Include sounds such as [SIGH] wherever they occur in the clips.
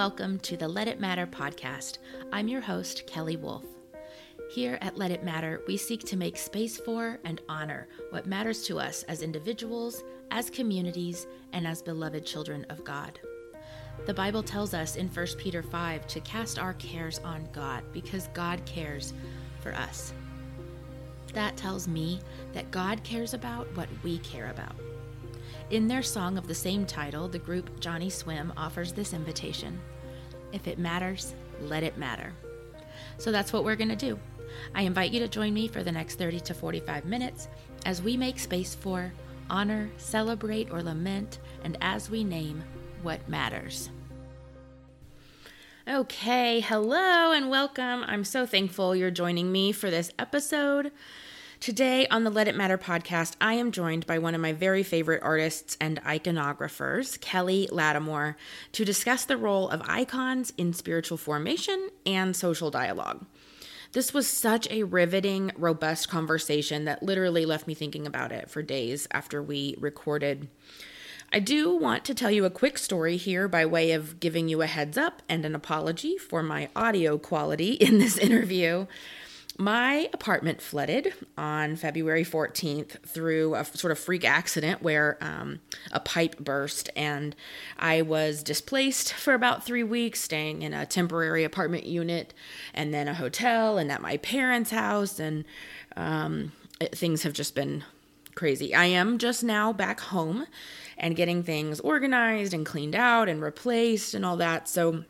welcome to the Let It Matter podcast. I'm your host, Kelly Wolfe. Here at Let It Matter, we seek to make space for and honor what matters to us as individuals, as communities, and as beloved children of God. The Bible tells us in 1 Peter 5 to cast our cares on God because God cares for us. That tells me that God cares about what we care about. In their song of the same title, the group Johnny Swim offers this invitation If it matters, let it matter. So that's what we're going to do. I invite you to join me for the next 30 to 45 minutes as we make space for, honor, celebrate, or lament, and as we name what matters. Okay, hello and welcome. I'm so thankful you're joining me for this episode. Today on the Let It Matter podcast, I am joined by one of my very favorite artists and iconographers, Kelly Latimore, to discuss the role of icons in spiritual formation and social dialogue. This was such a riveting, robust conversation that literally left me thinking about it for days after we recorded. I do want to tell you a quick story here by way of giving you a heads up and an apology for my audio quality [LAUGHS] in this interview. My apartment flooded on February 14th through a sort of freak accident where um, a pipe burst, and I was displaced for about three weeks, staying in a temporary apartment unit and then a hotel and at my parents' house. And um, it, things have just been crazy. I am just now back home and getting things organized and cleaned out and replaced and all that. So,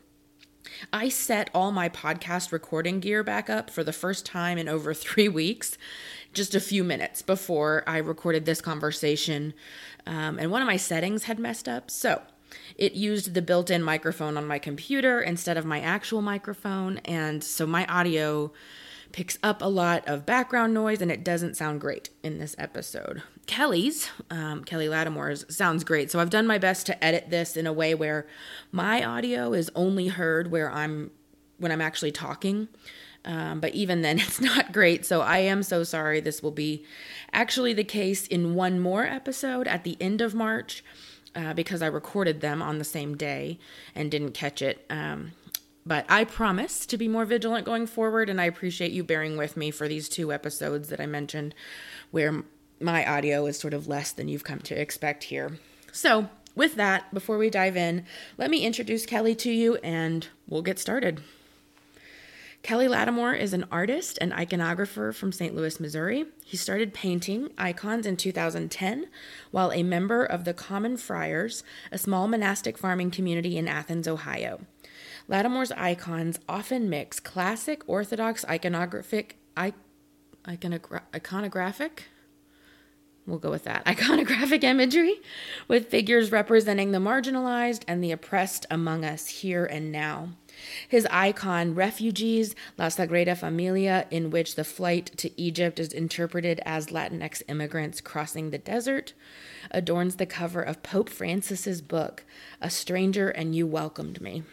I set all my podcast recording gear back up for the first time in over [LAUGHS] three weeks, just a few minutes before I recorded this conversation. Um, and one of my settings had messed up. So it used the built in microphone on my computer instead of my actual microphone. And so my audio picks up a lot of background noise and it doesn't sound great in this episode. Kelly's, um, Kelly Latimore's, sounds great. So I've done my best to edit this in a way where my audio is only heard where I'm when I'm actually talking. Um, but even then, [LAUGHS] it's not great. So I am so sorry. This will be actually the case in one more episode at the end of March. Uh, because I recorded them on the same day and didn't catch it. Um, but I promise to be more vigilant going forward, and I appreciate you bearing with me for these two episodes that I mentioned where my audio is sort of less than you've come to expect here. So, with that, before we dive in, let me introduce Kelly to you and we'll get started. Kelly Latimore is an artist and iconographer from St. Louis, Missouri. He started painting icons in 2010 while a member of the Common Friars, a small monastic farming community in Athens, Ohio. Latimore's icons often mix classic Orthodox iconographic, iconogra- iconographic, we'll go with that, [LAUGHS] iconographic imagery with figures representing the marginalized and the oppressed among us here and now. His icon, Refugees, La Sagrada Familia, in which the flight to Egypt is interpreted as Latinx immigrants crossing the desert, adorns the cover of Pope Francis's book, A Stranger and You Welcomed Me.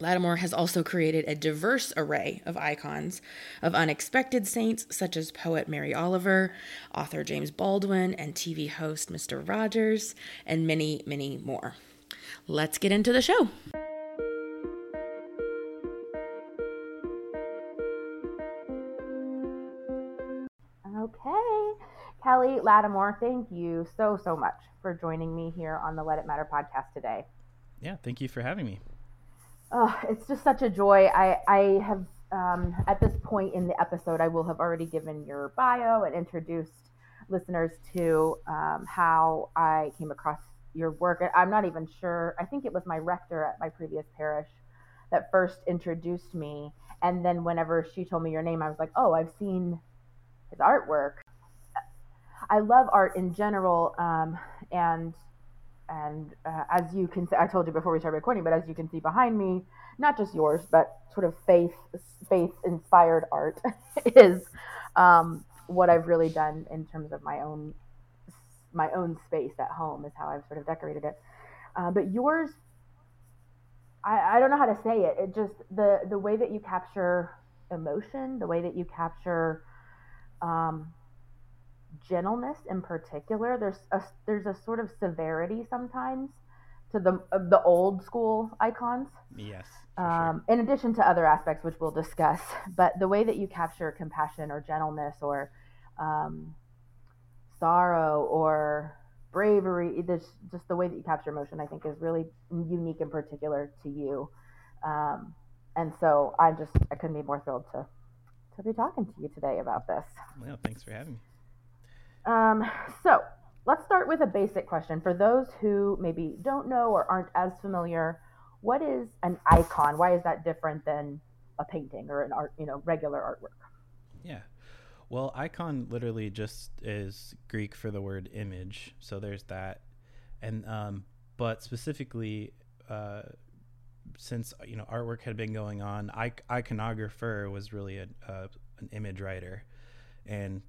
Latimore has also created a diverse array of icons of unexpected saints, such as poet Mary Oliver, author James Baldwin, and TV host Mr. Rogers, and many, many more. Let's get into the show. Okay. Kelly Latimore, thank you so, so much for joining me here on the Let It Matter podcast today. Yeah, thank you for having me oh, it's just such a joy. I, I have, um, at this point in the episode, I will have already given your bio and introduced listeners to um, how I came across your work. I'm not even sure. I think it was my rector at my previous parish that first introduced me. And then whenever she told me your name, I was like, oh, I've seen his artwork. I love art in general. Um, and and uh, as you can see, I told you before we started recording, but as you can see behind me, not just yours, but sort of faith faith inspired art [LAUGHS] is um, what I've really done in terms of my own my own space at home is how I've sort of decorated it. Uh, but yours, I, I don't know how to say it. It just the the way that you capture emotion, the way that you capture um, gentleness in particular. There's a there's a sort of severity sometimes to the the old school icons. Yes. Um, sure. In addition to other aspects, which we'll discuss, [LAUGHS] but the way that you capture compassion or gentleness or um, sorrow or bravery, this just the way that you capture emotion, I think, is really unique and particular to you. Um, and so I just I couldn't be more thrilled to to be talking to you today about this. Well, thanks for having me. Um, so let's start with a basic question for those who maybe don't know or aren't as familiar. What is an icon? Why is that different than a painting or an art, you know, regular artwork? Yeah. Well, icon literally just is Greek for the word image. So there's that. And, um, but specifically, uh, since you know artwork had been going on, iconographer was really a, a, an image writer, and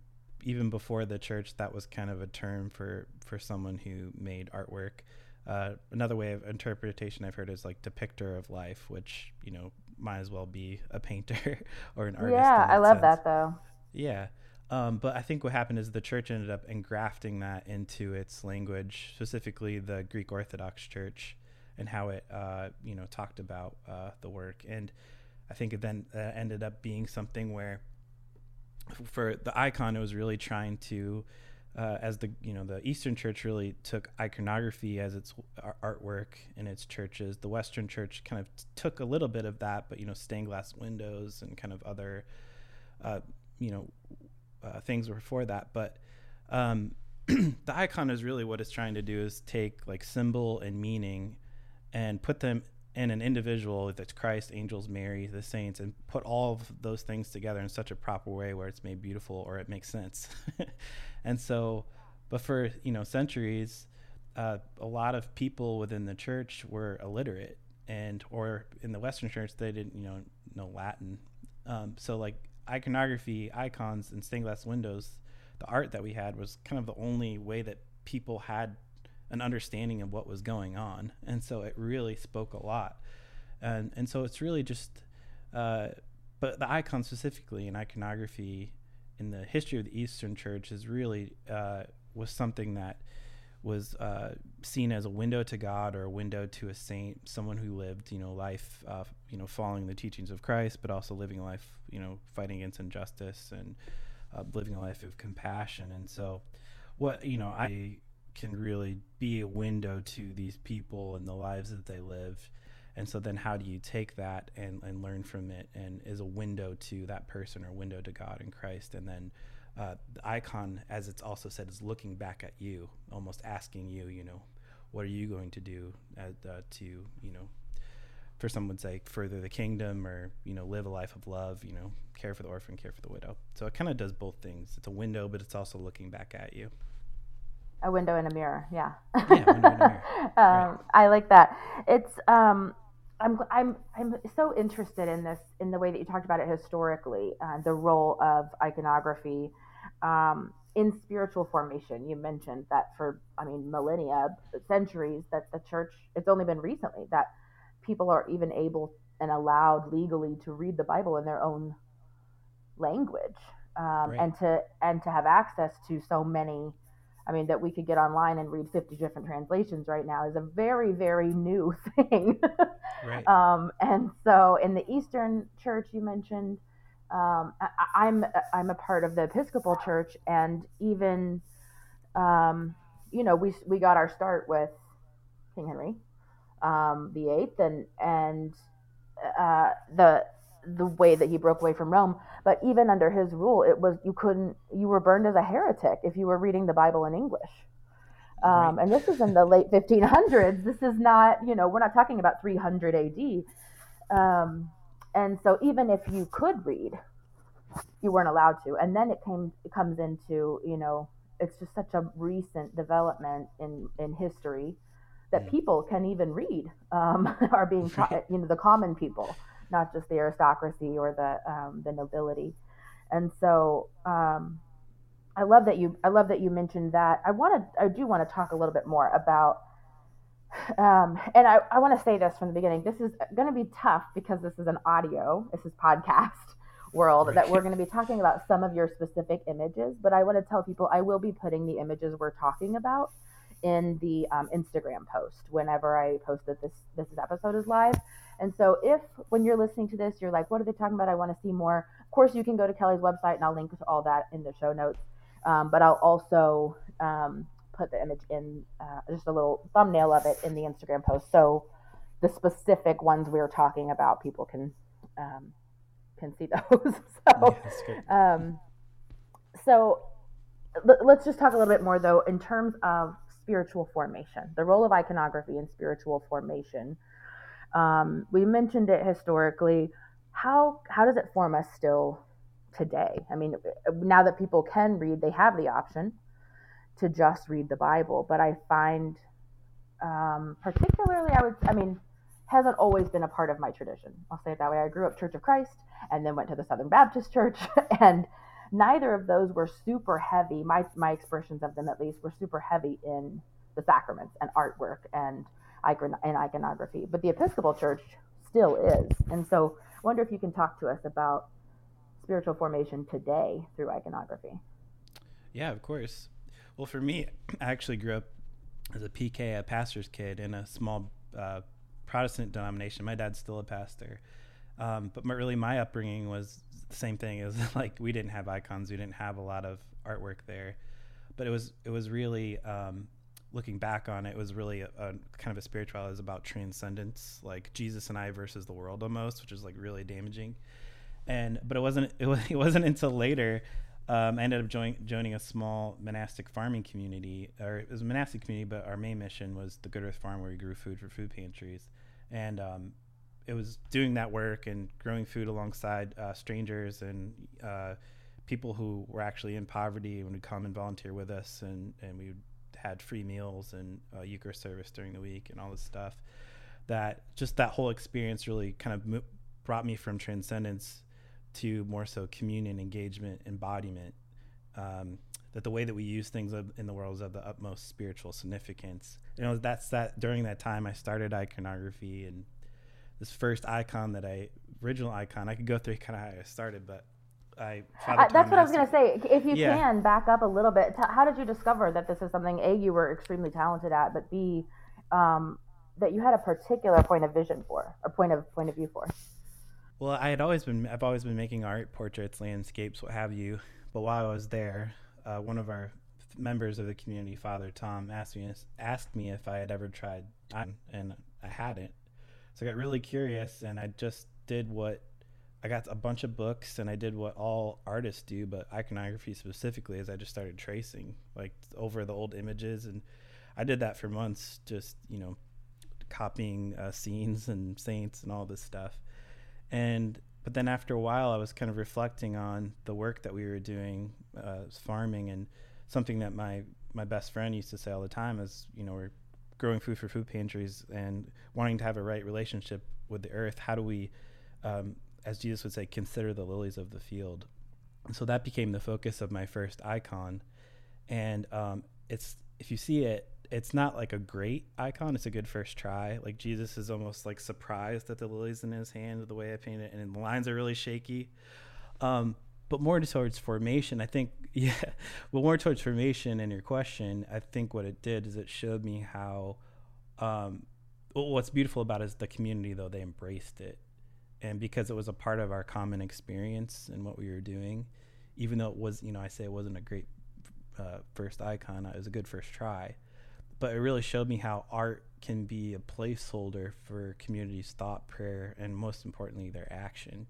even before the church, that was kind of a term for for someone who made artwork. Uh, another way of interpretation I've heard is like depictor of life, which you know might as well be a painter [LAUGHS] or an artist. Yeah, I love sense. that though. Yeah. Um, but I think what happened is the church ended up engrafting that into its language, specifically the Greek Orthodox Church, and how it uh, you know talked about uh, the work. And I think it then uh, ended up being something where for the icon, it was really trying to. Uh, as the you know the Eastern Church really took iconography as its artwork in its churches, the Western Church kind of took a little bit of that, but you know stained glass windows and kind of other uh, you know uh, things before that. But um, [CLEARS THROAT] the icon is really what it's trying to do is take like symbol and meaning and put them in an individual that's Christ, angels, Mary, the saints, and put all of those things together in such a proper way where it's made beautiful or it makes sense. [LAUGHS] and so, but for you know centuries, uh, a lot of people within the church were illiterate, and or in the Western church they didn't you know know Latin. Um, so like iconography, icons, and stained glass windows, the art that we had was kind of the only way that people had an understanding of what was going on, and so it really spoke a lot. And and so it's really just, uh, but the icon specifically in iconography in the history of the Eastern Church is really uh, was something that was uh, seen as a window to God or a window to a saint, someone who lived, you know, life, uh, you know, following the teachings of Christ, but also living a life, you know, fighting against injustice and uh, living a life of compassion. And so, what you know, I can really be a window to these people and the lives that they live. And so then how do you take that and, and learn from it and is a window to that person or window to God and Christ and then uh, the icon, as it's also said, is looking back at you, almost asking you, you know, what are you going to do at, uh, to, you know, for some would say further the kingdom or, you know, live a life of love, you know, care for the orphan, care for the widow. So it kind of does both things. It's a window, but it's also looking back at you. A window and a mirror, yeah. yeah, window a mirror. [LAUGHS] um, right. I like that. It's um, I'm I'm I'm so interested in this in the way that you talked about it historically, uh, the role of iconography um, in spiritual formation. You mentioned that for I mean millennia, centuries, that the church. It's only been recently that people are even able and allowed legally to read the Bible in their own language, um, right. and to and to have access to so many I mean, that we could get online and read 50 different translations right now is a very, very new [LAUGHS] thing. right. Um, and so in the Eastern Church, you mentioned, um, I, am I'm, I'm a part of the Episcopal Church, and even, um, you know, we we got our start with King Henry, um, the Eighth, and and uh, the the way that he broke away from Rome. But even under his rule, it was you couldn't you were burned as a heretic if you were reading the Bible in English. Um, right. And this is in the late 1500s. This is not you know we're not talking about 300 AD. Um, and so even if you could read, you weren't allowed to. And then it came it comes into you know it's just such a recent development in in history that mm. people can even read um, [LAUGHS] are being taught, [LAUGHS] you know, the common people not just the aristocracy or the um, the nobility. And so um, I love that you I love that you mentioned that. I want to I do want to talk a little bit more about. Um, and I, I want to say this from the beginning. This is going to be tough because this is an audio, this is podcast [LAUGHS] world right. that we're going to be talking about some of your specific images. But I want to tell people I will be putting the images we're talking about in the um, Instagram post whenever I post that this this episode is live. And so if when you're listening to this, you're like, what are they talking about? I want to see more. Of course, you can go to Kelly's website and I'll link to all that in the show notes. Um, but I'll also um, put the image in uh, just a little thumbnail of it in the Instagram post. So the specific ones we are talking about, people can um, can see [LAUGHS] those. so, yeah, um, so let's just talk a little bit more though in terms of spiritual formation, the role of iconography in spiritual formation. Um, we mentioned it historically. How how does it form us still today? I mean, now that people can read, they have the option to just read the Bible. But I find, um, particularly, I would, I mean, hasn't always been a part of my tradition. I'll say it that way. I grew up Church of Christ and then went to the Southern Baptist Church, [LAUGHS] and neither of those were super heavy. My my expressions of them, at least, were super heavy in the sacraments and artwork and and iconography. But the Episcopal Church still is, and so I wonder if you can talk to us about spiritual formation today through iconography. Yeah, of course. Well, for me, [CLEARS THROAT] I actually grew up as a PK, a pastor's kid, in a small uh, Protestant denomination. My dad's still a pastor. Um, but my, really, my upbringing was the same thing. It was [LAUGHS] like we didn't have icons, we didn't have a lot of artwork there. But it was it was really um, looking back on it, was really a, a kind of a spirituality. It was about transcendence, like Jesus and I versus the world almost, which is like really damaging. And but it wasn't it, was, [LAUGHS] it wasn't until later um, I ended up join, joining a small monastic farming community, or it was a monastic community, but our main mission was the Good Earth Farm, where we grew food for food pantries, and um, it was doing that work and growing food alongside uh, strangers and uh, people who were actually in poverty and would come and volunteer with us, and and we had free meals and uh, Eucharist service during the week and all this stuff. That just that whole experience really kind of mo- brought me from transcendence to more so communion, engagement, embodiment. Um, that the way that we use things in the world is of the utmost spiritual significance. You know, that's that during that time I started iconography and this first icon that I original icon. I could go through kind of how I started, but I. That's what I was going to say. If you yeah. can back up a little bit, how did you discover that this is something a you were extremely talented at, but b um, that you had a particular point of vision for, or point of point of view for? Well, I had always been I've always been making art, portraits, landscapes, what have you. But while I was there, uh, one of our members of the community, Father Tom, asked me asked me if I had ever tried, and I hadn't. So I got really curious, and I just did what I got a bunch of books, and I did what all artists do, but iconography specifically, is I just started tracing like over the old images, and I did that for months, just you know, copying uh, scenes and saints and all this stuff and but then after a while, I was kind of reflecting on the work that we were doing, uh, farming, and something that my my best friend used to say all the time is, you know, we're growing food for food pantries and wanting to have a right relationship with the earth. How do we, um, as Jesus would say, consider the lilies of the field? So that became the focus of my first icon, and um, it's if you see it, it's not like a great icon. It's a good first try. Like Jesus is almost like surprised at the lilies in his hand, the way I paint it, and the lines are really shaky. Um, but more towards formation, I think, [LAUGHS] yeah, but more towards formation and your question, I think what it did is it showed me how, um, what's beautiful about it is the community, though, they embraced it. And because it was a part of our common experience and what we were doing, even though it was, you know, I say it wasn't a great uh, first icon, it was a good first try but it really showed me how art can be a placeholder for communities' thought, prayer, and most importantly, their action.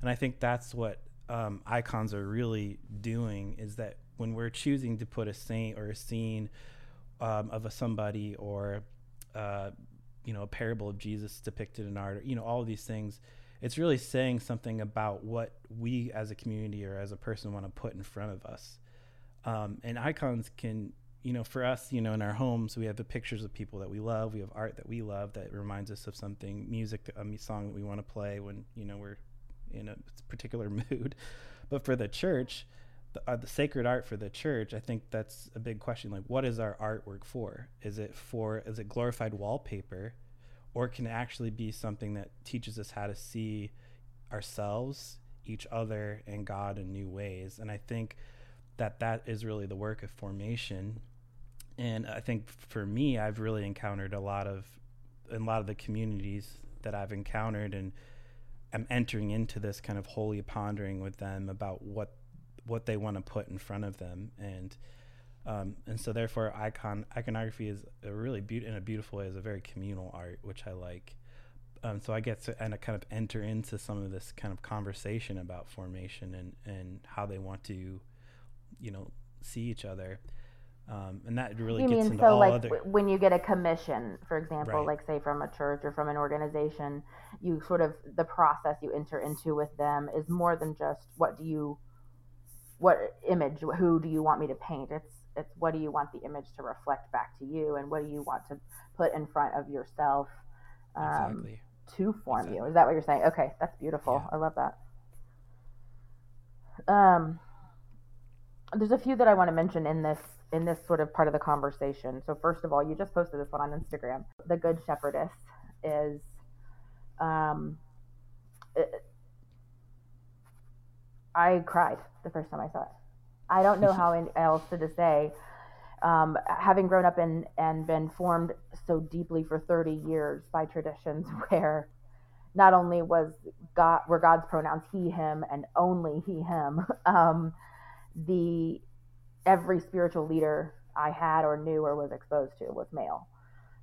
And I think that's what um, icons are really doing is that when we're choosing to put a saint or a scene um, of a somebody or uh, you know a parable of Jesus depicted in art, you know all of these things, it's really saying something about what we as a community or as a person want to put in front of us. Um, and icons can you know, for us, you know, in our homes, we have the pictures of people that we love. We have art that we love that reminds us of something, music, a song that we want to play when, you know, we're in a particular [LAUGHS] mood. But for the church, the, uh, the sacred art for the church, I think that's a big question. Like, what is our artwork for? Is it for, is it glorified wallpaper? Or it can actually be something that teaches us how to see ourselves, each other, and God in new ways? And I think that that is really the work of formation and I think for me, I've really encountered a lot of in a lot of the communities that I've encountered, and I'm entering into this kind of holy pondering with them about what what they want to put in front of them, and um, and so therefore, icon iconography is a really beautiful in a beautiful way is a very communal art, which I like. Um, so I get to and I kind of enter into some of this kind of conversation about formation and and how they want to, you know, see each other. Um, and that really you gets mean into so like other. w- when you get a commission for example Right. like say from a church or from an organization you sort of the process you enter into with them is more than just what do you what image who do you want me to paint it's it's what do you want the image to reflect back to you and what do you want to put in front of yourself um, exactly. to form you. Is that what you're saying? Okay, that's beautiful. Yeah. I love that. Um, there's a few that I want to mention in this in this sort of part of the conversation. So first of all, you just posted this one on Instagram. The Good Shepherdess is, um, it- I cried the first time I saw it. I don't know how else to say. Um, having grown up in and been formed so deeply for 30 years by traditions [LAUGHS] where not only was God were God's pronouns he him and only he him [LAUGHS] um, the every spiritual leader I had or knew or was exposed to was male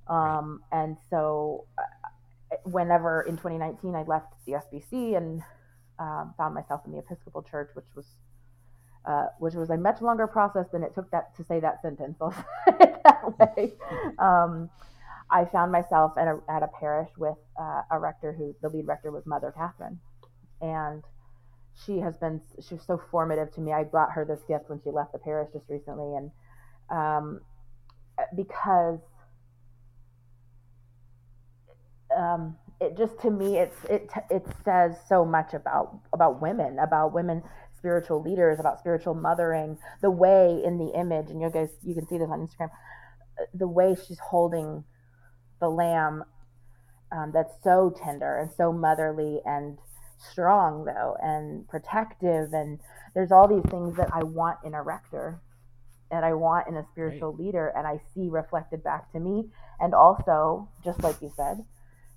um, and so uh, whenever in 2019 I left the SBC and um, found myself in the Episcopal Church which was uh, which was a much longer process than it took that to say that sentence. I'll [LAUGHS] say it that way. Um, I found myself at a, at a parish with uh, a rector who the lead rector was Mother Catherine, and she has been she was so formative to me. I brought her this gift when she left the parish just recently, and um, because um, it just to me it's it it says so much about about women about women spiritual leaders about spiritual mothering the way in the image and you guys you can see this on instagram uh, the way she's holding the lamb um, that's so tender and so motherly and strong though and protective and there's all these things that i want in a rector and i want in a spiritual leader and i see reflected back to me. And also just like you said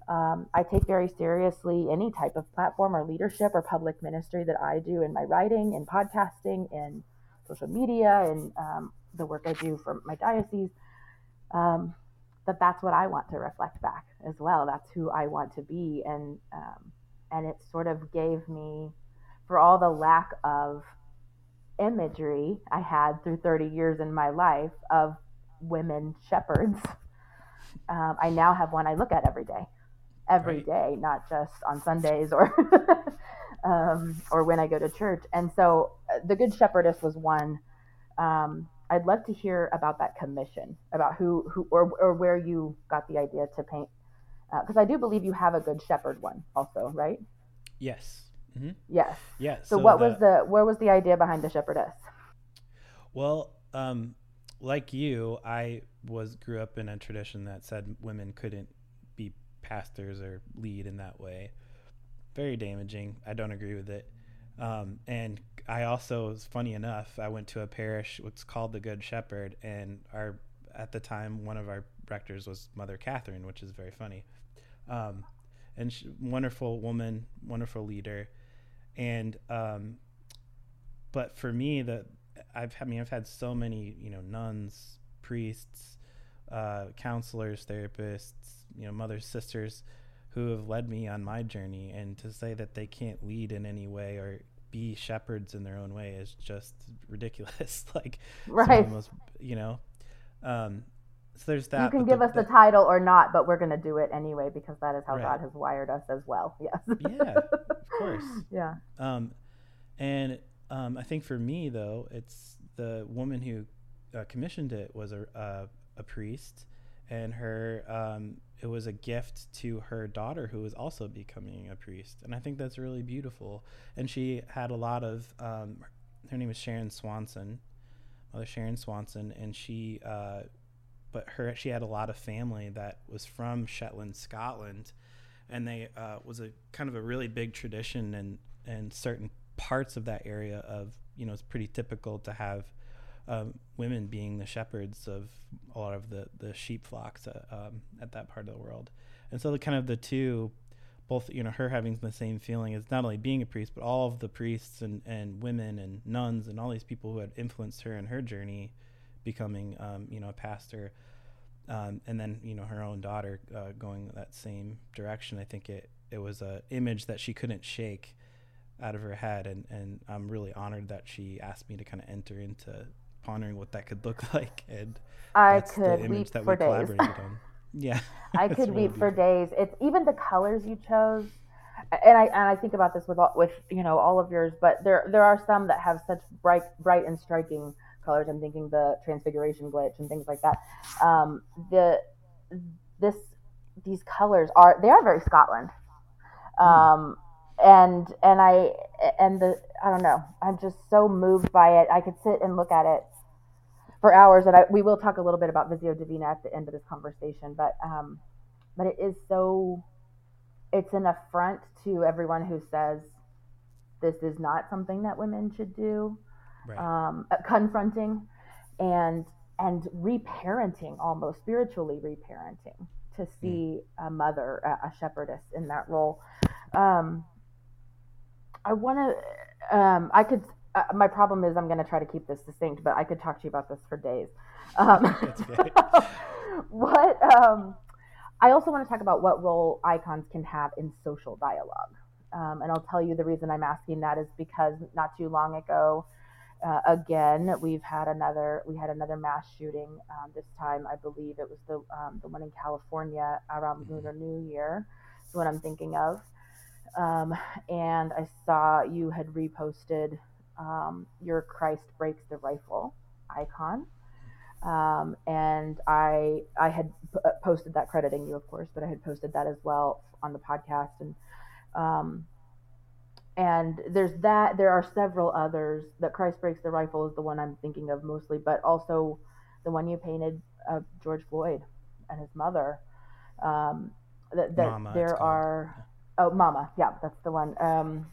um, I take very seriously any type of platform or leadership or public ministry that I do in my writing, in podcasting, in social media, and um, the work I do for my diocese. Um, that that's what I want to reflect back as well. That's who I want to be, and um, and it sort of gave me, for all the lack of imagery I had through 30 years in my life of women shepherds. [LAUGHS] Um, I now have one I look at every day every Right. day, not just on Sundays or [LAUGHS] um, or when I go to church. And so, uh, the Good Shepherdess was one. Um, I'd love to hear about that commission, about who who or or where you got the idea to paint, because I do believe you have a Good Shepherd one also, right? Yes. hmm Yes. Yeah. So, what was the where was the idea behind the Shepherdess? Well, um, like you, I was grew up in a tradition that said women couldn't pastors or lead in that way. Very damaging. I don't agree with it. Um, and I also, funny enough, I went to a parish what's called the Good Shepherd, and our at the time one of our rectors was Mother Catherine, which is very funny. Um, and she, wonderful woman, wonderful leader, and um, but for me, the I've I mean I've had so many you know nuns, priests, uh, counselors, therapists, you know mothers, sisters, who have led me on my journey, and to say that they can't lead in any way or be shepherds in their own way is just ridiculous. [LAUGHS] like the Right. most, you know. Um, so there's that. You can give us the title or not, but we're going to do it anyway because that is how Right. God has wired us as well. [LAUGHS] Yes. yeah, of course. [LAUGHS] yeah. Um, and um, I think for me though, it's the woman who uh, commissioned it was a uh, a priest, and her um, it was a gift to her daughter who was also becoming a priest, and I think that's really beautiful. And she had a lot of um, her name is Sharon Swanson, Mother Sharon Swanson, and she. Uh, but her, she had a lot of family that was from Shetland, Scotland, and they uh, was a kind of a really big tradition and and certain parts of that area of you know it's pretty typical to have women being the shepherds of a lot of the the sheep flocks uh, um, at that part of the world, and so the kind of the two, both you know her having the same feeling as not only being a priest, but all of the priests and and women and nuns and all these people who had influenced her in her journey, becoming um, you know a pastor. Um, and then you know her own daughter uh, going that same direction. I think it it was a image that she couldn't shake out of her head, and and I'm really honored that she asked me to kind of enter into pondering what that could look [LAUGHS] like. And I that's could the image weep that for we days. collaborated on. [LAUGHS] Yeah, I [LAUGHS] could really weep for days. It's even the colors you chose, and I and I think about this with all, with you know all of yours, but there there are some that have such bright bright and striking colors. I'm thinking the Transfiguration glitch and things like that. Um, the this these colors are they are very Scotland, um, and and I and the I don't know. I'm just so moved by it. I could sit and look at it for hours, and I, we will talk a little bit about Visio Divina at the end of this conversation. But um, but it is so. It's an affront to everyone who says this is not something that women should do. Right. Um, uh, confronting and and reparenting, almost spiritually reparenting, to see a mother, a, a shepherdess in that role. Um, I want to. Um, I could. Uh, my problem is I'm going to try to keep this distinct, but I could talk to you about this for days. [LAUGHS] Um, [LAUGHS] what? Um, I also want to talk about what role icons can have in social dialogue. Um, and I'll tell you the reason I'm asking that is because not too long ago, uh, again, we've had another we had another mass shooting. Um, this time, I believe it was the um, the one in California around Mhm. Lunar New Year. Is what I'm thinking of. Um, and I saw you had reposted um, your Christ breaks the rifle icon. Um, and I I had p- uh, posted that crediting you, of course, but I had posted that as well on the podcast, and um, and there's that. There are several others. That Christ breaks the rifle is the one I'm thinking of mostly, but also the one you painted of George Floyd and his mother. Um, that, that Mama, there called. are oh Mama, yeah, that's the one. Um,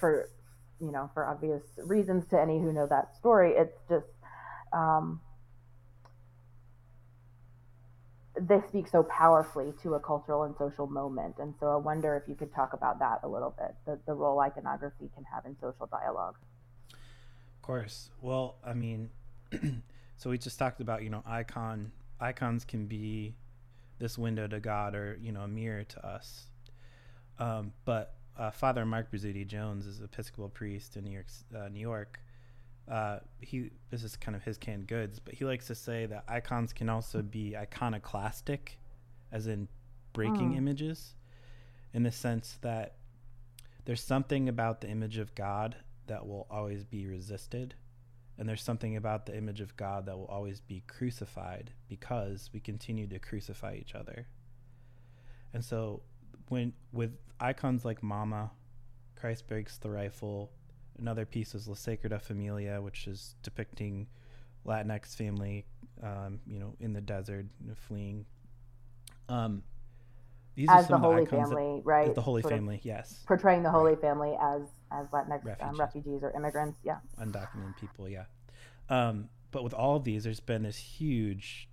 for you know for obvious reasons to any who know that story, it's just um, they speak so powerfully to a cultural and social moment. And so I wonder if you could talk about that a little bit, the, the role iconography can have in social dialogue. Of course. Well, I mean, [CLEARS THROAT] so we just talked about you know icon icons can be this window to God or you know a mirror to us. Um, but uh, Father Mark Bozzuti Jones is an Episcopal priest in New York. Uh, New York. Uh, he this is kind of his canned goods, but he likes to say that icons can also be iconoclastic, as in breaking Mm. images, in the sense that there's something about the image of God that will always be resisted, and there's something about the image of God that will always be crucified because we continue to crucify each other. And so, when with icons like Mama, Christ breaks the rifle. Another piece is La Sagrada Familia, which is depicting Latinx family, um, you know, in the desert you know, fleeing. Um, these As the some of Holy icons that- Family, right? the Holy Sort Family, yes, portraying the Holy Family as as Latinx refugees. Um, Refugees. refugees or immigrants. Yeah. undocumented people, yeah. Um, but with all of these, there's been this huge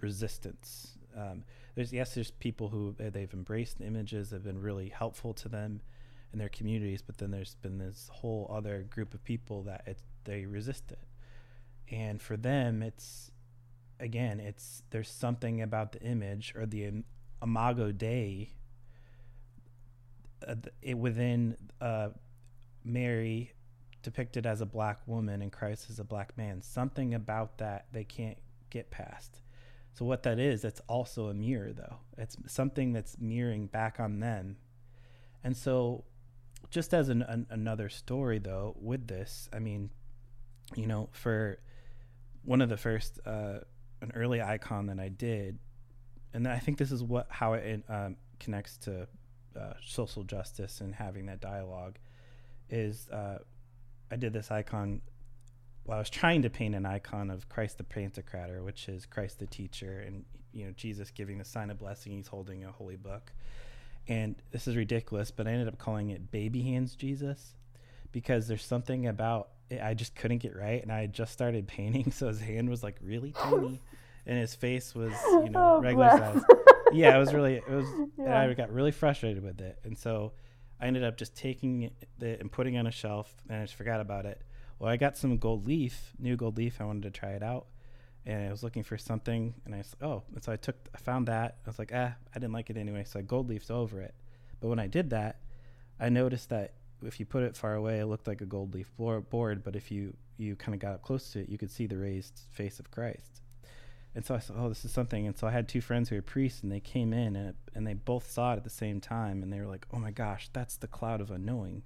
resistance. Um, there's yes, there's people who uh, they've embraced the images, have been really helpful to them in their communities, but then there's been this whole other group of people that it, they resist it, and for them, it's again, it's there's something about the image or the im- imago Dei uh, it, within uh, Mary depicted as a black woman and Christ as a black man. Something about that they can't get past. So what that is, it's also a mirror though. It's something that's mirroring back on them. And so just as an, an, another story though with this, I mean, you know, for one of the first uh, an early icon that I did, and I think this is what how it um, connects to uh, social justice and having that dialogue is uh, I did this icon. Well, I was trying to paint an icon of Christ the Pantocrator, which is Christ the teacher, and you know Jesus giving the sign of blessing. He's holding a holy book, and this is ridiculous, but I ended up calling it Baby Hands Jesus because there's something about it I just couldn't get right, and I had just started painting, [LAUGHS] so his hand was like really tiny, and his face was you know Oh, regular size. Yeah, it was really it was. [LAUGHS] and I got really frustrated with it, and so I ended up just taking it and putting it on a shelf, and I just forgot about it. Well, I got some gold leaf, new gold leaf. I wanted to try it out, and I was looking for something, and I was oh, and so I took, I found that. I was like, ah, I didn't like it anyway, so I gold leafed over it. But when I did that, I noticed that if you put it far away, it looked like a gold leaf board. But if you you kind of got up close to it, you could see the raised face of Christ. And so I said, "Oh, this is something." And so I had two friends who were priests, and they came in, and and they both saw it at the same time, and they were like, "Oh my gosh, that's the cloud of unknowing."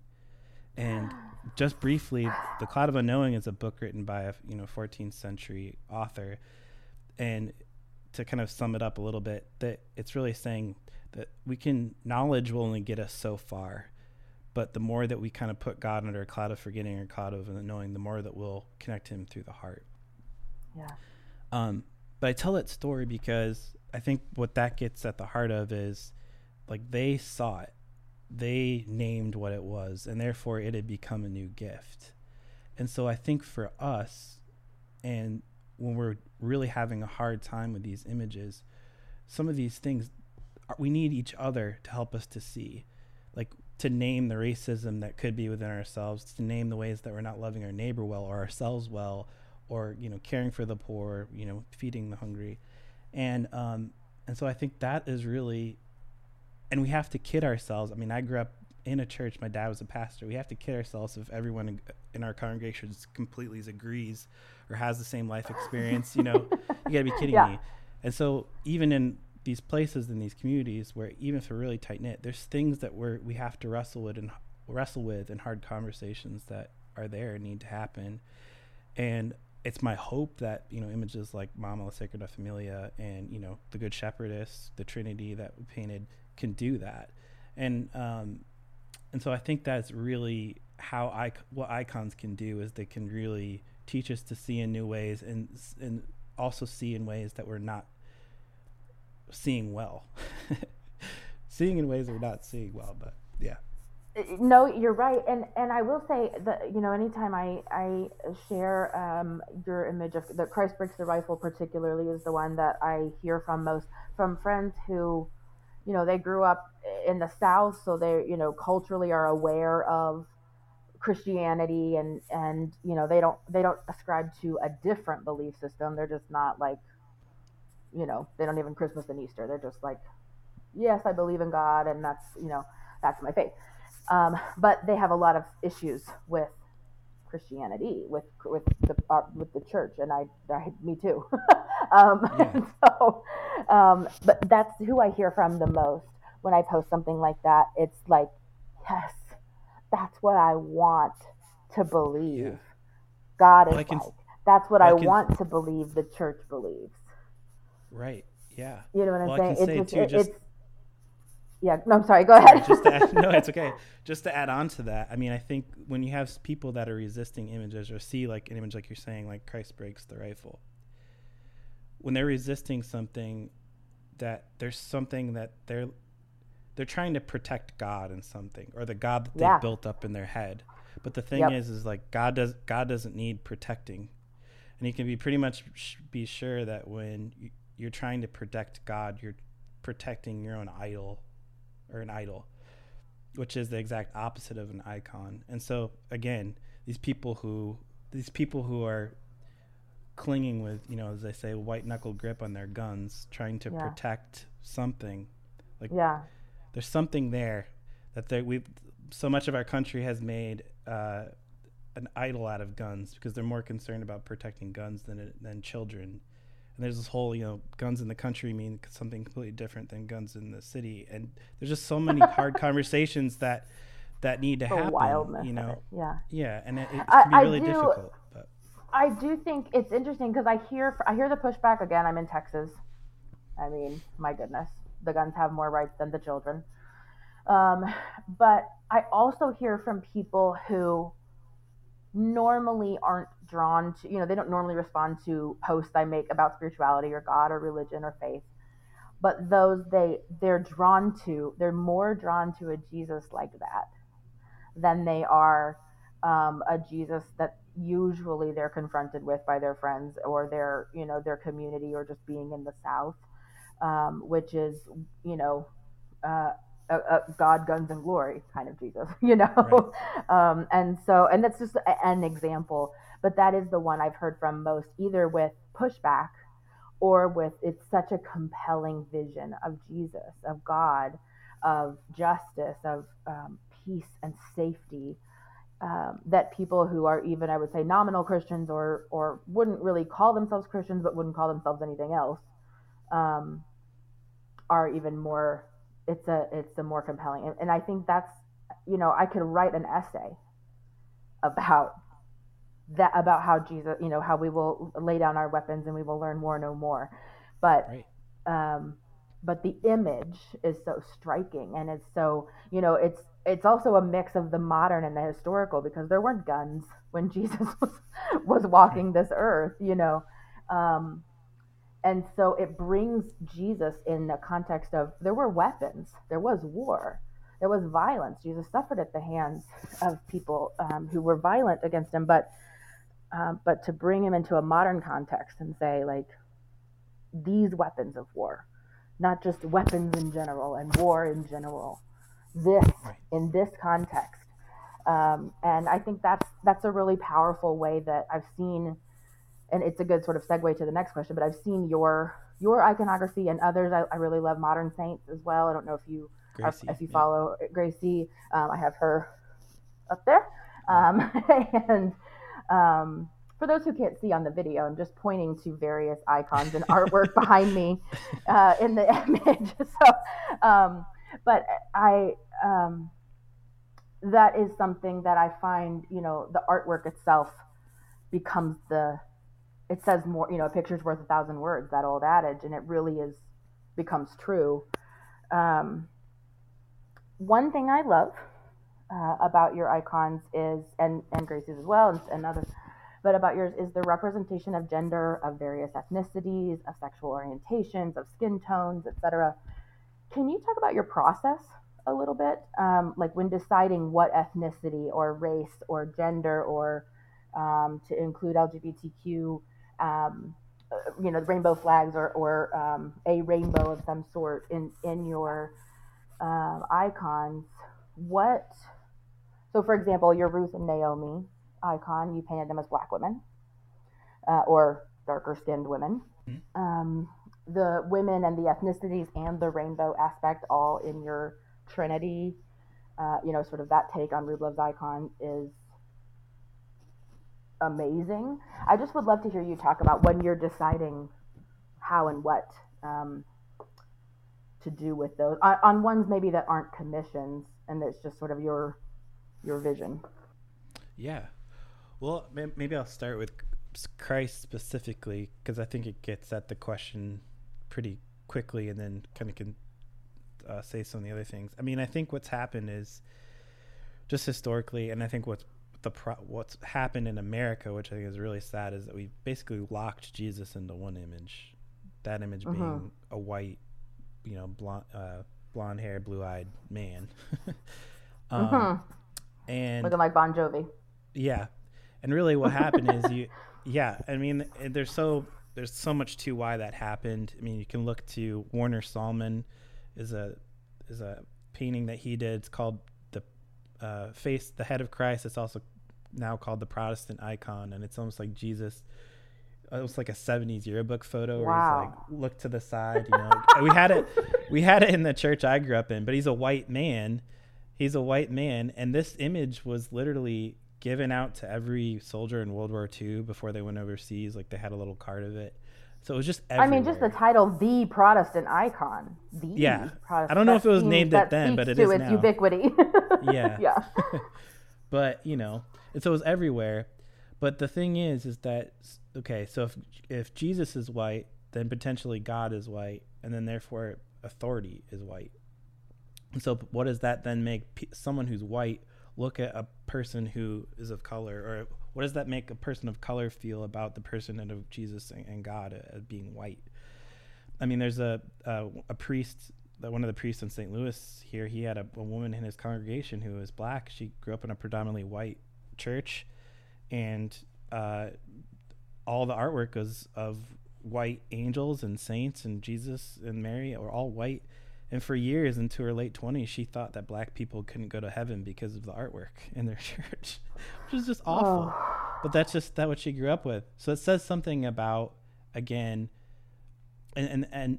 And just briefly, the cloud of unknowing is a book written by a you know 14th century author, and to kind of sum it up a little bit, that it's really saying that we can knowledge will only get us so far, but the more that we kind of put God under a cloud of forgetting or cloud of unknowing, the more that we'll connect Him through the heart. Yeah. Um, but I tell that story because I think what that gets at the heart of is like they saw it, they named what it was, and therefore it had become a new gift. And so I think for us, and when we're really having a hard time with these images, some of these things we need each other to help us to see, like to name the racism that could be within ourselves, to name the ways that we're not loving our neighbor well or ourselves well, or you know caring for the poor, you know feeding the hungry, and um, and so I think that is really, and we have to kid ourselves. I mean, I grew up in a church. My dad was a pastor. We have to kid ourselves if everyone in, our congregation completely agrees or has the same life experience. You know, you got to be kidding Yeah. me. And so even in these places in these communities where even if we're really tight knit, there's things that we're we have to wrestle with and wrestle with and hard conversations that are there and need to happen. And it's my hope that you know images like Mama La Sagrada Familia and you know the Good Shepherdess, the Trinity that we painted can do that. And um, and so I think that's really how I what icons can do is they can really teach us to see in new ways and and also see in ways that we're not seeing well. [LAUGHS] seeing in ways we're not seeing well, but yeah. no you're right and and i will say that you know anytime i i share um your image of the christ breaks the rifle particularly is the one that i hear from most from friends who you know they grew up in the south so they you know culturally are aware of christianity and and you know they don't they don't ascribe to a different belief system. They're just not like you know they don't even christmas and easter. They're just like yes i believe in god and that's you know that's my faith. Um, but they have a lot of issues with Christianity, with with the uh, with the church, and I, I me too. [LAUGHS] um, Yeah. [LAUGHS] so, um, but that's who I hear from the most when I post something like that. It's like, yes, that's what I want to believe. Yeah. God is Well, can- like. That's what I, I can- want to believe. The church believes. Right. Yeah. You know what I'm Well, I saying? can say, it's too, it- just- it's yeah. No, I'm sorry. Go ahead. just to add, no, it's okay. [LAUGHS] Just to add on to that, I mean, I think when you have people that are resisting images or see like an image like you're saying, like Christ breaks the rifle, when they're resisting something, that there's something that they're they're trying to protect God in something or the God that they Yeah. built up in their head. But the thing Yep. is, is like God does God doesn't need protecting, and you can be pretty much sh- be sure that when you're trying to protect God, you're protecting your own idol or an idol, which is the exact opposite of an icon. And so again, these people who these people who are clinging with, you know, as they say, white knuckle grip on their guns, trying to Yeah. protect something. like yeah. There's something there that they, we so much of our country has made uh, an idol out of guns because they're more concerned about protecting guns than than children. And there's this whole, you know, guns in the country mean something completely different than guns in the city. And there's just so many hard [LAUGHS] conversations that that need to The happen. wildness you know. Yeah. yeah, and it, it I- can be really do- difficult. But I do think it's interesting because I hear I hear the pushback again. I'm in Texas. I mean, my goodness, the guns have more rights than the children. Um, but I also hear from people who normally aren't drawn to, you know, they don't normally respond to posts I make about spirituality or God or religion or faith. But those they they're drawn to, they're more drawn to a Jesus like that than they are um, a Jesus that usually they're confronted with by their friends or their you know their community or just being in the south um, which is you know uh, a, a god guns and glory kind of jesus [LAUGHS] you know right. [LAUGHS] um, and so and that's just a, an example but that is the one i've heard from most either with pushback or with it's such a compelling vision of jesus of god of justice of um, peace and safety um, that people who are even I would say nominal Christians or or wouldn't really call themselves Christians but wouldn't call themselves anything else um, are even more it's a it's a more compelling and, and I think that's you know I could write an essay about that about how Jesus you know how we will lay down our weapons and we will learn more no more but right. um, but the image is so striking and it's so you know it's it's also a mix of the modern and the historical because there weren't guns when [LAUGHS] Jesus was was walking this earth, you know. Um, and so it brings Jesus in the context of there were weapons, there was war, there was violence. Jesus suffered at the hands of people um, who were violent against him, but um, but to bring him into a modern context and say like these weapons of war, not just weapons in general and war in general, this in this context. Um, and I think that's that's a really powerful way that I've seen, and it's a good sort of segue to the next question. But I've seen your your iconography and others. I, I really love Modern Saints as well. I don't know if you Gracie, are, if you yeah. follow Gracie. Um, I have her up there, um, [LAUGHS] and um, for those who can't see on the video, I'm just pointing to various icons and artwork [LAUGHS] behind me uh, in the [LAUGHS] image. So, um, but I um, that is something that I find, you know, the artwork itself becomes the, it says more, you know, a picture's worth a thousand words, that old adage, and it really is, becomes true. Um, one thing I love uh, about your icons is, and, and Gracie's as well, and, and others, but about yours is the representation of gender, of various ethnicities, of sexual orientations, of skin tones, etc. Can you talk about your process a little bit, um, like when deciding what ethnicity or race or gender or um, to include LGBTQ, um, uh, you know, rainbow flags or, or um, a rainbow of some sort in in your uh, icons. What? So, for example, your Ruth and Naomi icon, you painted them as black women uh, or darker skinned women. Mm-hmm. Um, the women and the ethnicities and the rainbow aspect all in your Trinity, uh, you know, sort of that take on Rublev's icon is amazing. I just would love to hear you talk about when you're deciding how and what um, to do with those on, on ones maybe that aren't commissions and that's just sort of your your vision. Yeah. Well, maybe I'll start with Christ specifically because I think it gets at the question pretty quickly and then kind of can uh, say some of the other things. I mean, I think what's happened is just historically, and I think what's the pro- what's happened in America, which I think is really sad, is that we basically locked Jesus into one image. That image uh-huh. being a white, you know, blonde, uh, blonde hair, blue eyed man. [LAUGHS] um, uh-huh. And looking like Bon Jovi. Yeah, and really, what happened is you, [LAUGHS] yeah. I mean, there's so there's so much to why that happened. I mean, you can look to Warner Sallman is a is a painting that he did. It's called the uh, face, the head of Christ. It's also now called the Protestant icon, and it's almost like Jesus. It was like a '70s yearbook photo, where wow. he's like look to the side. You know, [LAUGHS] we had it, we had it in the church I grew up in. But he's a white man. He's a white man, and this image was literally given out to every soldier in World War II before they went overseas. Like they had a little card of it. So it was just everywhere. I mean, just the title, the Protestant icon. The yeah. Protestant, I don't know if it was named it then, but it is its now. ubiquity. [LAUGHS] yeah. Yeah. [LAUGHS] but you know, and so it was everywhere. But the thing is, is that okay? So if if Jesus is white, then potentially God is white, and then therefore authority is white. And so, what does that then make someone who's white look at a person who is of color, or what does that make a person of color feel about the person of Jesus and, God as being white? I mean, there's a a, a priest, one of the priests in St. Louis here. He had a, a woman in his congregation who was black. She grew up in a predominantly white church, and uh, all the artwork was of white angels and saints and Jesus and Mary were all white. And for years into her late 20s, she thought that black people couldn't go to heaven because of the artwork in their [LAUGHS] church, which is just awful. Oh. But that's just that what she grew up with. So it says something about again, and and and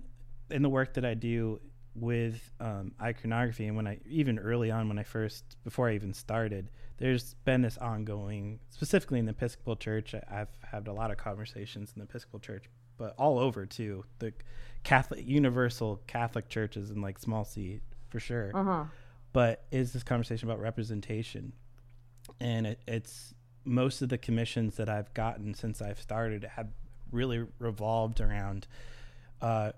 in the work that I do with um, iconography, and when I even early on when I first before I even started, there's been this ongoing, specifically in the Episcopal Church. I've had a lot of conversations in the Episcopal Church, but all over too. The Catholic, universal Catholic churches and like small C for sure. Uh-huh. But is this conversation about representation? And it, it's most of the commissions that I've gotten since I've started have really revolved around uh,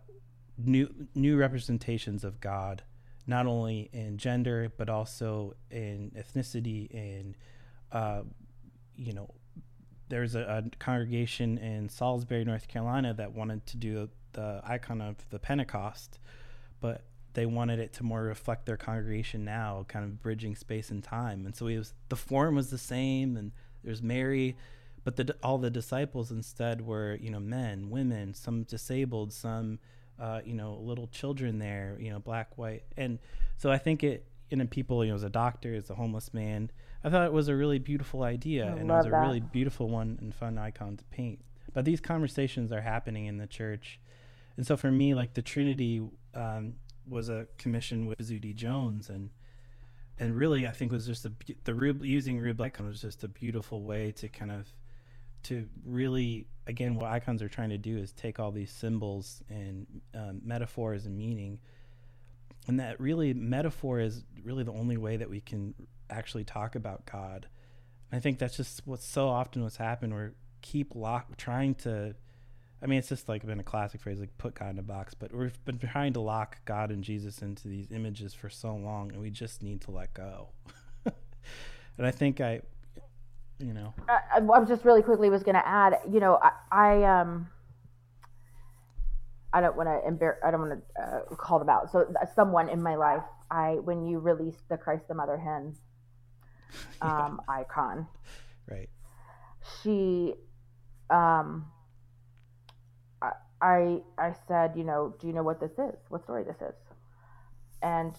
new new representations of God, not only in gender but also in ethnicity and uh, you know there's a, a, congregation in Salisbury, North Carolina that wanted to do the icon of the Pentecost, but they wanted it to more reflect their congregation now, kind of bridging space and time. And so it was the form was the same, and there's Mary, but the, all the disciples instead were you know men, women, some disabled, some uh, you know little children there, you know black, white, and so I think it. And then people, you know, as a doctor, as a homeless man, I thought it was a really beautiful idea, I and it was a that. really beautiful one and fun icon to paint. But these conversations are happening in the church, and so for me, like the Trinity um, was a commission with Bozzuti Jones, and and really, I think was just a, the Rube, using Rube icon was just a beautiful way to kind of to really again what icons are trying to do is take all these symbols and um, metaphors and meaning. And that really metaphor is really the only way that we can actually talk about god. And i think that's just what's so often what's happened. We're keep lock trying to i mean it's just like been a classic phrase like put god in a box but we've been trying to lock god and jesus into these images for so long and we just need to let go. [LAUGHS] And i think i you know. I, I just really quickly was going to add, you know, I, I um. I don't want to embarrass. I don't want to uh, call them out. So someone in my life, I when you released the Christ the Mother Hen [LAUGHS] um, yeah. icon, right? She, um, I, I I said, you know, do you know what this is? What story this is? And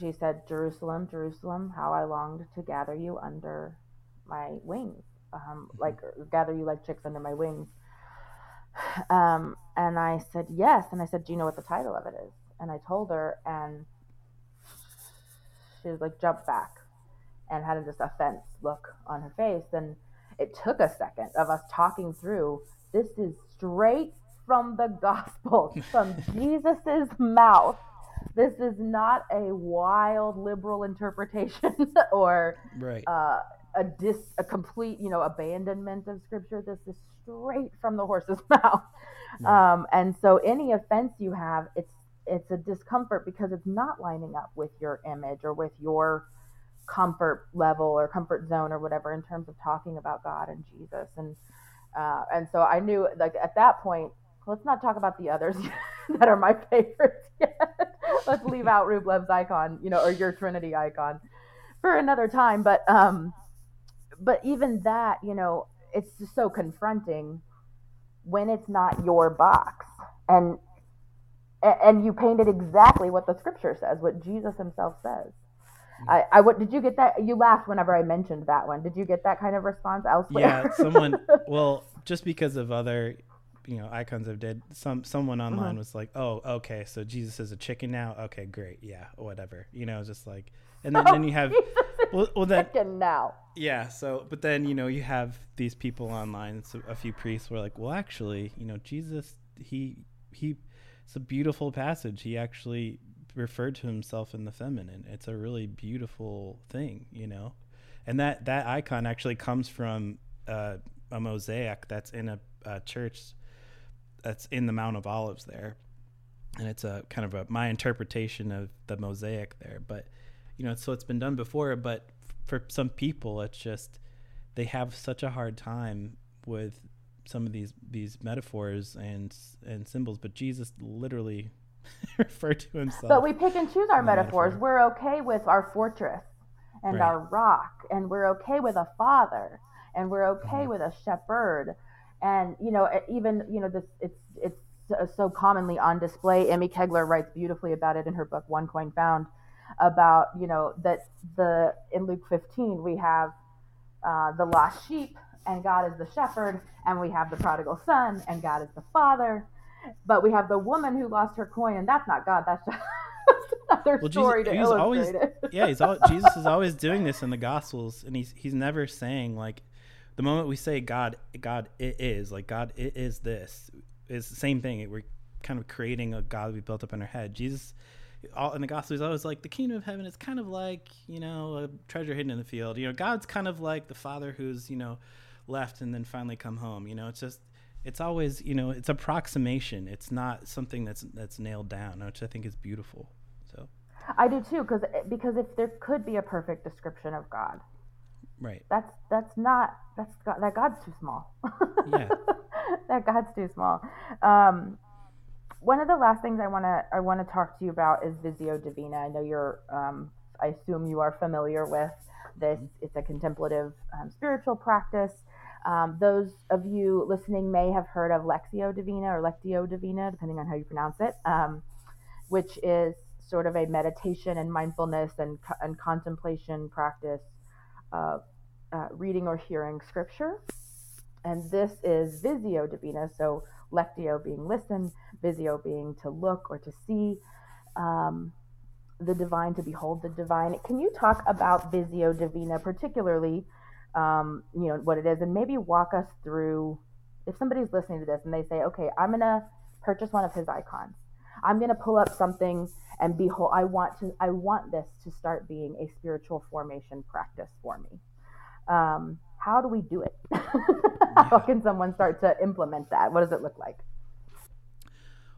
she said, Jerusalem, Jerusalem, how I longed to gather you under my wings, um, mm-hmm. like gather you like chicks under my wings. Um, and I said yes, and I said, do you know what the title of it is? And I told her, and she was like jumped back and had this offense look on her face. And it took a second of us talking through. This is straight from the gospel, [LAUGHS] from Jesus's mouth. This is not a wild liberal interpretation [LAUGHS] or right. uh, a dis a complete you know abandonment of scripture. This is straight from the horse's [LAUGHS] mouth. Right. um, and so any offense you have it's it's a discomfort because it's not lining up with your image or with your comfort level or comfort zone or whatever in terms of talking about god and jesus. And uh, and so i knew like at that point let's not talk about the others [LAUGHS] that are my [LAUGHS] favorites yet. Let's leave out rublev's icon you know or your trinity icon for another time. But um but even that, you know, it's just so confronting when it's not your box and and you painted exactly what the scripture says, what Jesus himself says. I, I what did you get that? You laughed whenever I mentioned that one. Did you get that kind of response elsewhere? Yeah, someone. [LAUGHS] well, just because of other, you know, icons I've did. Some someone online mm-hmm. was like, "Oh, okay, so Jesus is a chicken now. Okay, great, yeah, whatever." You know, just like, and then, oh, then you have [LAUGHS] well, well then now. Yeah. So, but then you know you have these people online. So a few priests were like, well, actually, you know, Jesus, he he, it's a beautiful passage. He actually referred to himself in the feminine. It's a really beautiful thing, you know, and that that icon actually comes from uh, a mosaic that's in a, a church that's in the Mount of Olives there, and it's a kind of a my interpretation of the mosaic there, but you know, so it's been done before, but for some people, it's just they have such a hard time with some of these these metaphors and and symbols. But Jesus literally [LAUGHS] referred to himself. But we pick and choose our metaphors. Metaphor. We're okay with our fortress and right. our rock, and we're okay with a father. and we're okay mm-hmm. with a shepherd. And you know, even you know, this it's it's so commonly on display. Emmy Kegler writes beautifully about it in her book One Coin Found, about you know that the in Luke 15 we have uh, the lost sheep and God is the shepherd, and we have the prodigal son and God is the father, but we have the woman who lost her coin, and that's not God. That's just [LAUGHS] another well, story Jesus, to illustrate always, it. [LAUGHS] yeah, he's all, Jesus is always doing this in the Gospels, and he's he's never saying like the moment we say God, God it is like God it is this is the same thing. We're kind of creating a God we built up in our head. Jesus all in the gospel is always like the kingdom of heaven is kind of like you know a treasure hidden in the field. You know god's kind of like the father who's you know left and then finally come home. You know it's just it's always you know it's approximation. It's not something that's that's nailed down which i think is beautiful. So. I do too because because if there could be a perfect description of god. Right. That's that's not that's god that god's too small. Yeah. [LAUGHS] That god's too small. Um one of the last things I want to I want to talk to you about is Visio Divina. I know you're um, I assume you are familiar with this. It's a contemplative um, spiritual practice. Um, those of you listening may have heard of Lectio Divina or Lectio Divina, depending on how you pronounce it, um, which is sort of a meditation and mindfulness and, and contemplation practice of uh, reading or hearing scripture. And this is Visio Divina, so lectio being listen, visio being to look or to see um, the divine, to behold the divine. Can you talk about Visio Divina, particularly, um, you know, what it is, and maybe walk us through if somebody's listening to this and they say, okay, I'm going to purchase one of his icons. I'm going to pull up something and behold, I want to, I want this to start being a spiritual formation practice for me. Um, how do we do it? [LAUGHS] [LAUGHS] how can someone start to implement that? What does it look like?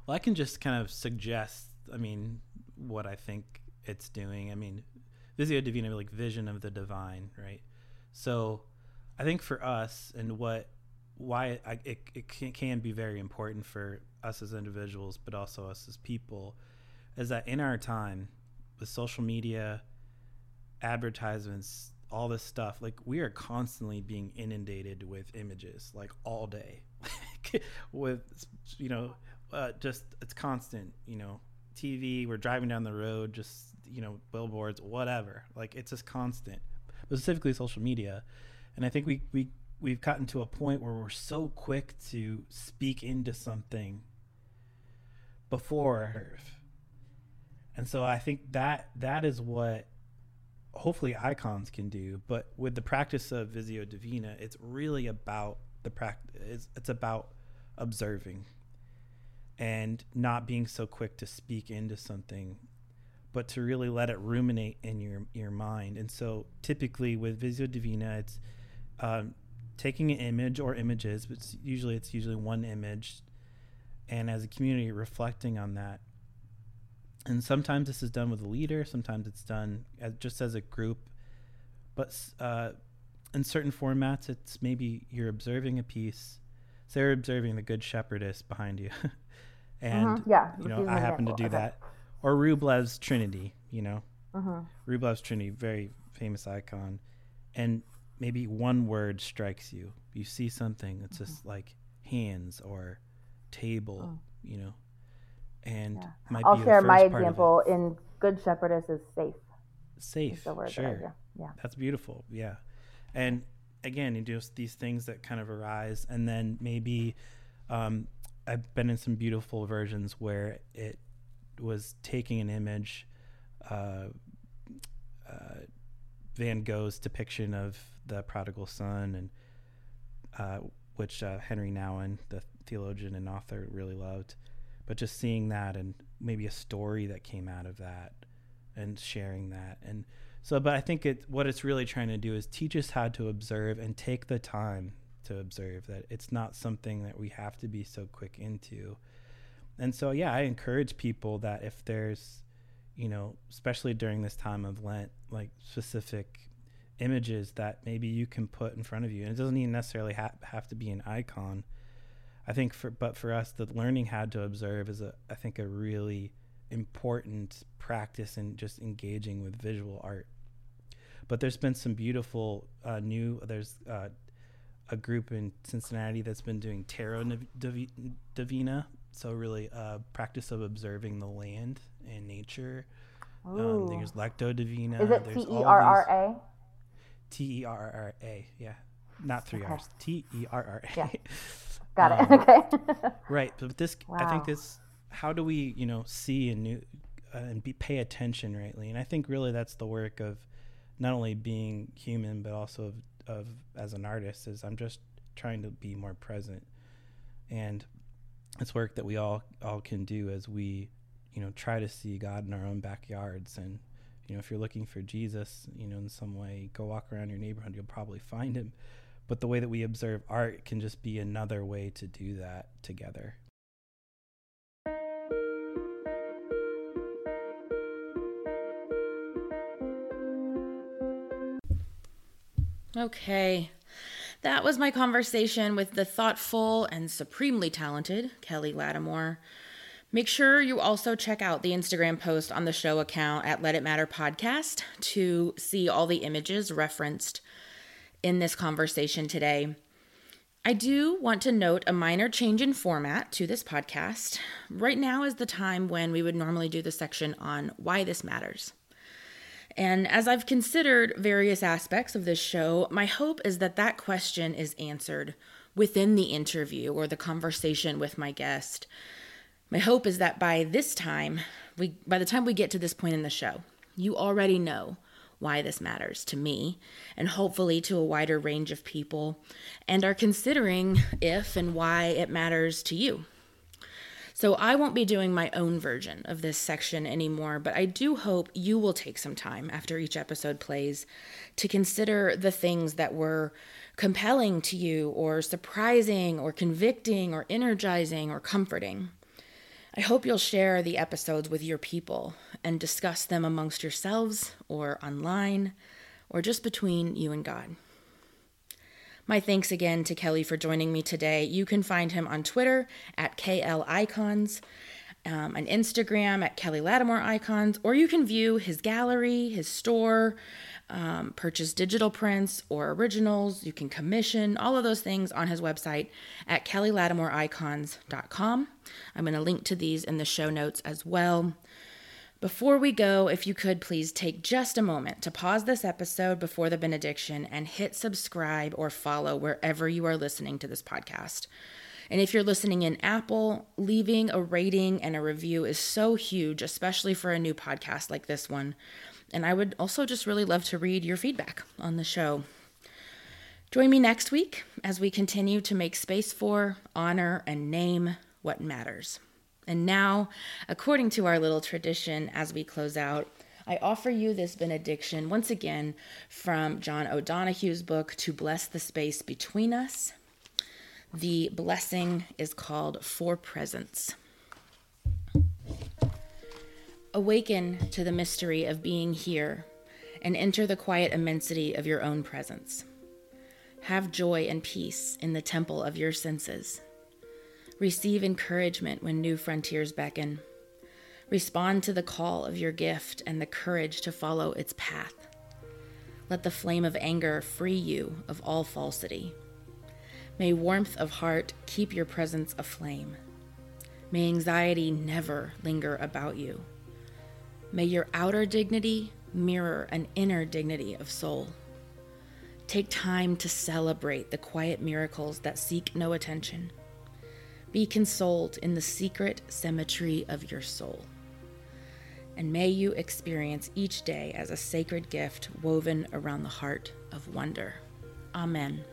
Well, I can just kind of suggest, I mean, what I think it's doing. I mean, Visio Divina, like vision of the divine, right? So I think for us and what, why it, it, it can, can be very important for us as individuals, but also us as people, is that in our time with social media, advertisements, all this stuff like we are constantly being inundated with images like all day. [LAUGHS] With you know uh, just it's constant you know. Tv we're driving down the road just you know billboards whatever. Like it's just constant. But specifically social media. And i think we we we've gotten to a point where we're so quick to speak into something before. And so i think that that is what hopefully icons can do but with the practice of visio divina it's really about the practice it's, it's about observing and not being so quick to speak into something but to really let it ruminate in your your mind. And so typically with visio divina it's um, taking an image or images but it's usually it's usually one image. And as a community reflecting on that and sometimes this is done with a leader sometimes it's done as, just as a group but uh, in certain formats it's maybe you're observing a piece so you're observing the good shepherdess behind you [LAUGHS] and uh-huh. yeah you know i happen to do okay. that or rublev's trinity you know uh-huh. rublev's trinity very famous icon and maybe one word strikes you you see something that's uh-huh. just like hands or table oh. you know and yeah. I'll share my example in Good Shepherdess is safe. Safe, the word sure. That yeah, that's beautiful. Yeah, and again, you just these things that kind of arise, and then maybe um, I've been in some beautiful versions where it was taking an image, uh, uh, Van Gogh's depiction of the prodigal son, and uh, which uh, Henri Nouwen, the theologian and author, really loved but just seeing that and maybe a story that came out of that and sharing that. And so but i think it what it's really trying to do is teach us how to observe and take the time to observe that it's not something that we have to be so quick into. And so yeah i encourage people that if there's you know especially during this time of lent like specific images that maybe you can put in front of you. And it doesn't even necessarily ha- have to be an icon I think for but for us, the learning how to observe is a I think a really important practice in just engaging with visual art. But there's been some beautiful uh, new. There's uh, a group in Cincinnati that's been doing Terra Divina, so really a practice of observing the land and nature. Um, there's Lectio Divina. Is it T E R R A? T E R R A. Yeah, not three R's. T E R R A. Yeah. [LAUGHS] Got it. Um, [LAUGHS] okay. right, but this wow. I think this. How do we, you know, see and new, uh, and be pay attention rightly? And I think really that's the work of not only being human but also of, of as an artist is I'm just trying to be more present, and it's work that we all all can do as we, you know, try to see God in our own backyards and you know if you're looking for jesus you know in some way go walk around your neighborhood you'll probably find him but the way that we observe art can just be another way to do that together. Okay. That was my conversation with the thoughtful and supremely talented Kelly Latimore. Make sure you also check out the Instagram post on the show account at Let It Matter Podcast to see all the images referenced in this conversation today. I do want to note a minor change in format to this podcast. Right now is the time when we would normally do the section on why this matters. And as I've considered various aspects of this show, my hope is that that question is answered within the interview or the conversation with my guest. My hope is that by this time, we by the time we get to this point in the show, you already know why this matters to me and hopefully to a wider range of people, and are considering if and why it matters to you. So I won't be doing my own version of this section anymore, but I do hope you will take some time after each episode plays to consider the things that were compelling to you, or surprising, or convicting, or energizing, or comforting. I hope you'll share the episodes with your people and discuss them amongst yourselves or online or just between you and God. My thanks again to Kelly for joining me today. You can find him on Twitter at KL Icons, um, on Instagram at Kelly Latimore Icons, or you can view his gallery, his store, um, purchase digital prints or originals. You can commission all of those things on his website at kellylatimoreicons.com. I'm going to link to these in the show notes as well. Before we go, if you could please take just a moment to pause this episode before the benediction and hit subscribe or follow wherever you are listening to this podcast. And if you're listening in Apple, leaving a rating and a review is so huge, especially for a new podcast like this one. And I would also just really love to read your feedback on the show. Join me next week as we continue to make space for, honor, and name what matters. And now, according to our little tradition as we close out, I offer you this benediction once again from John O'Donohue's book, To Bless the Space Between Us. The blessing is called For Presence. Awaken to the mystery of being here and enter the quiet immensity of your own presence. Have joy and peace in the temple of your senses. Receive encouragement when new frontiers beckon. Respond to the call of your gift and the courage to follow its path. Let the flame of anger free you of all falsity. May warmth of heart keep your presence aflame. May anxiety never linger about you. May your outer dignity mirror an inner dignity of soul. Take time to celebrate the quiet miracles that seek no attention. Be consoled in the secret symmetry of your soul. And may you experience each day as a sacred gift woven around the heart of wonder. Amen.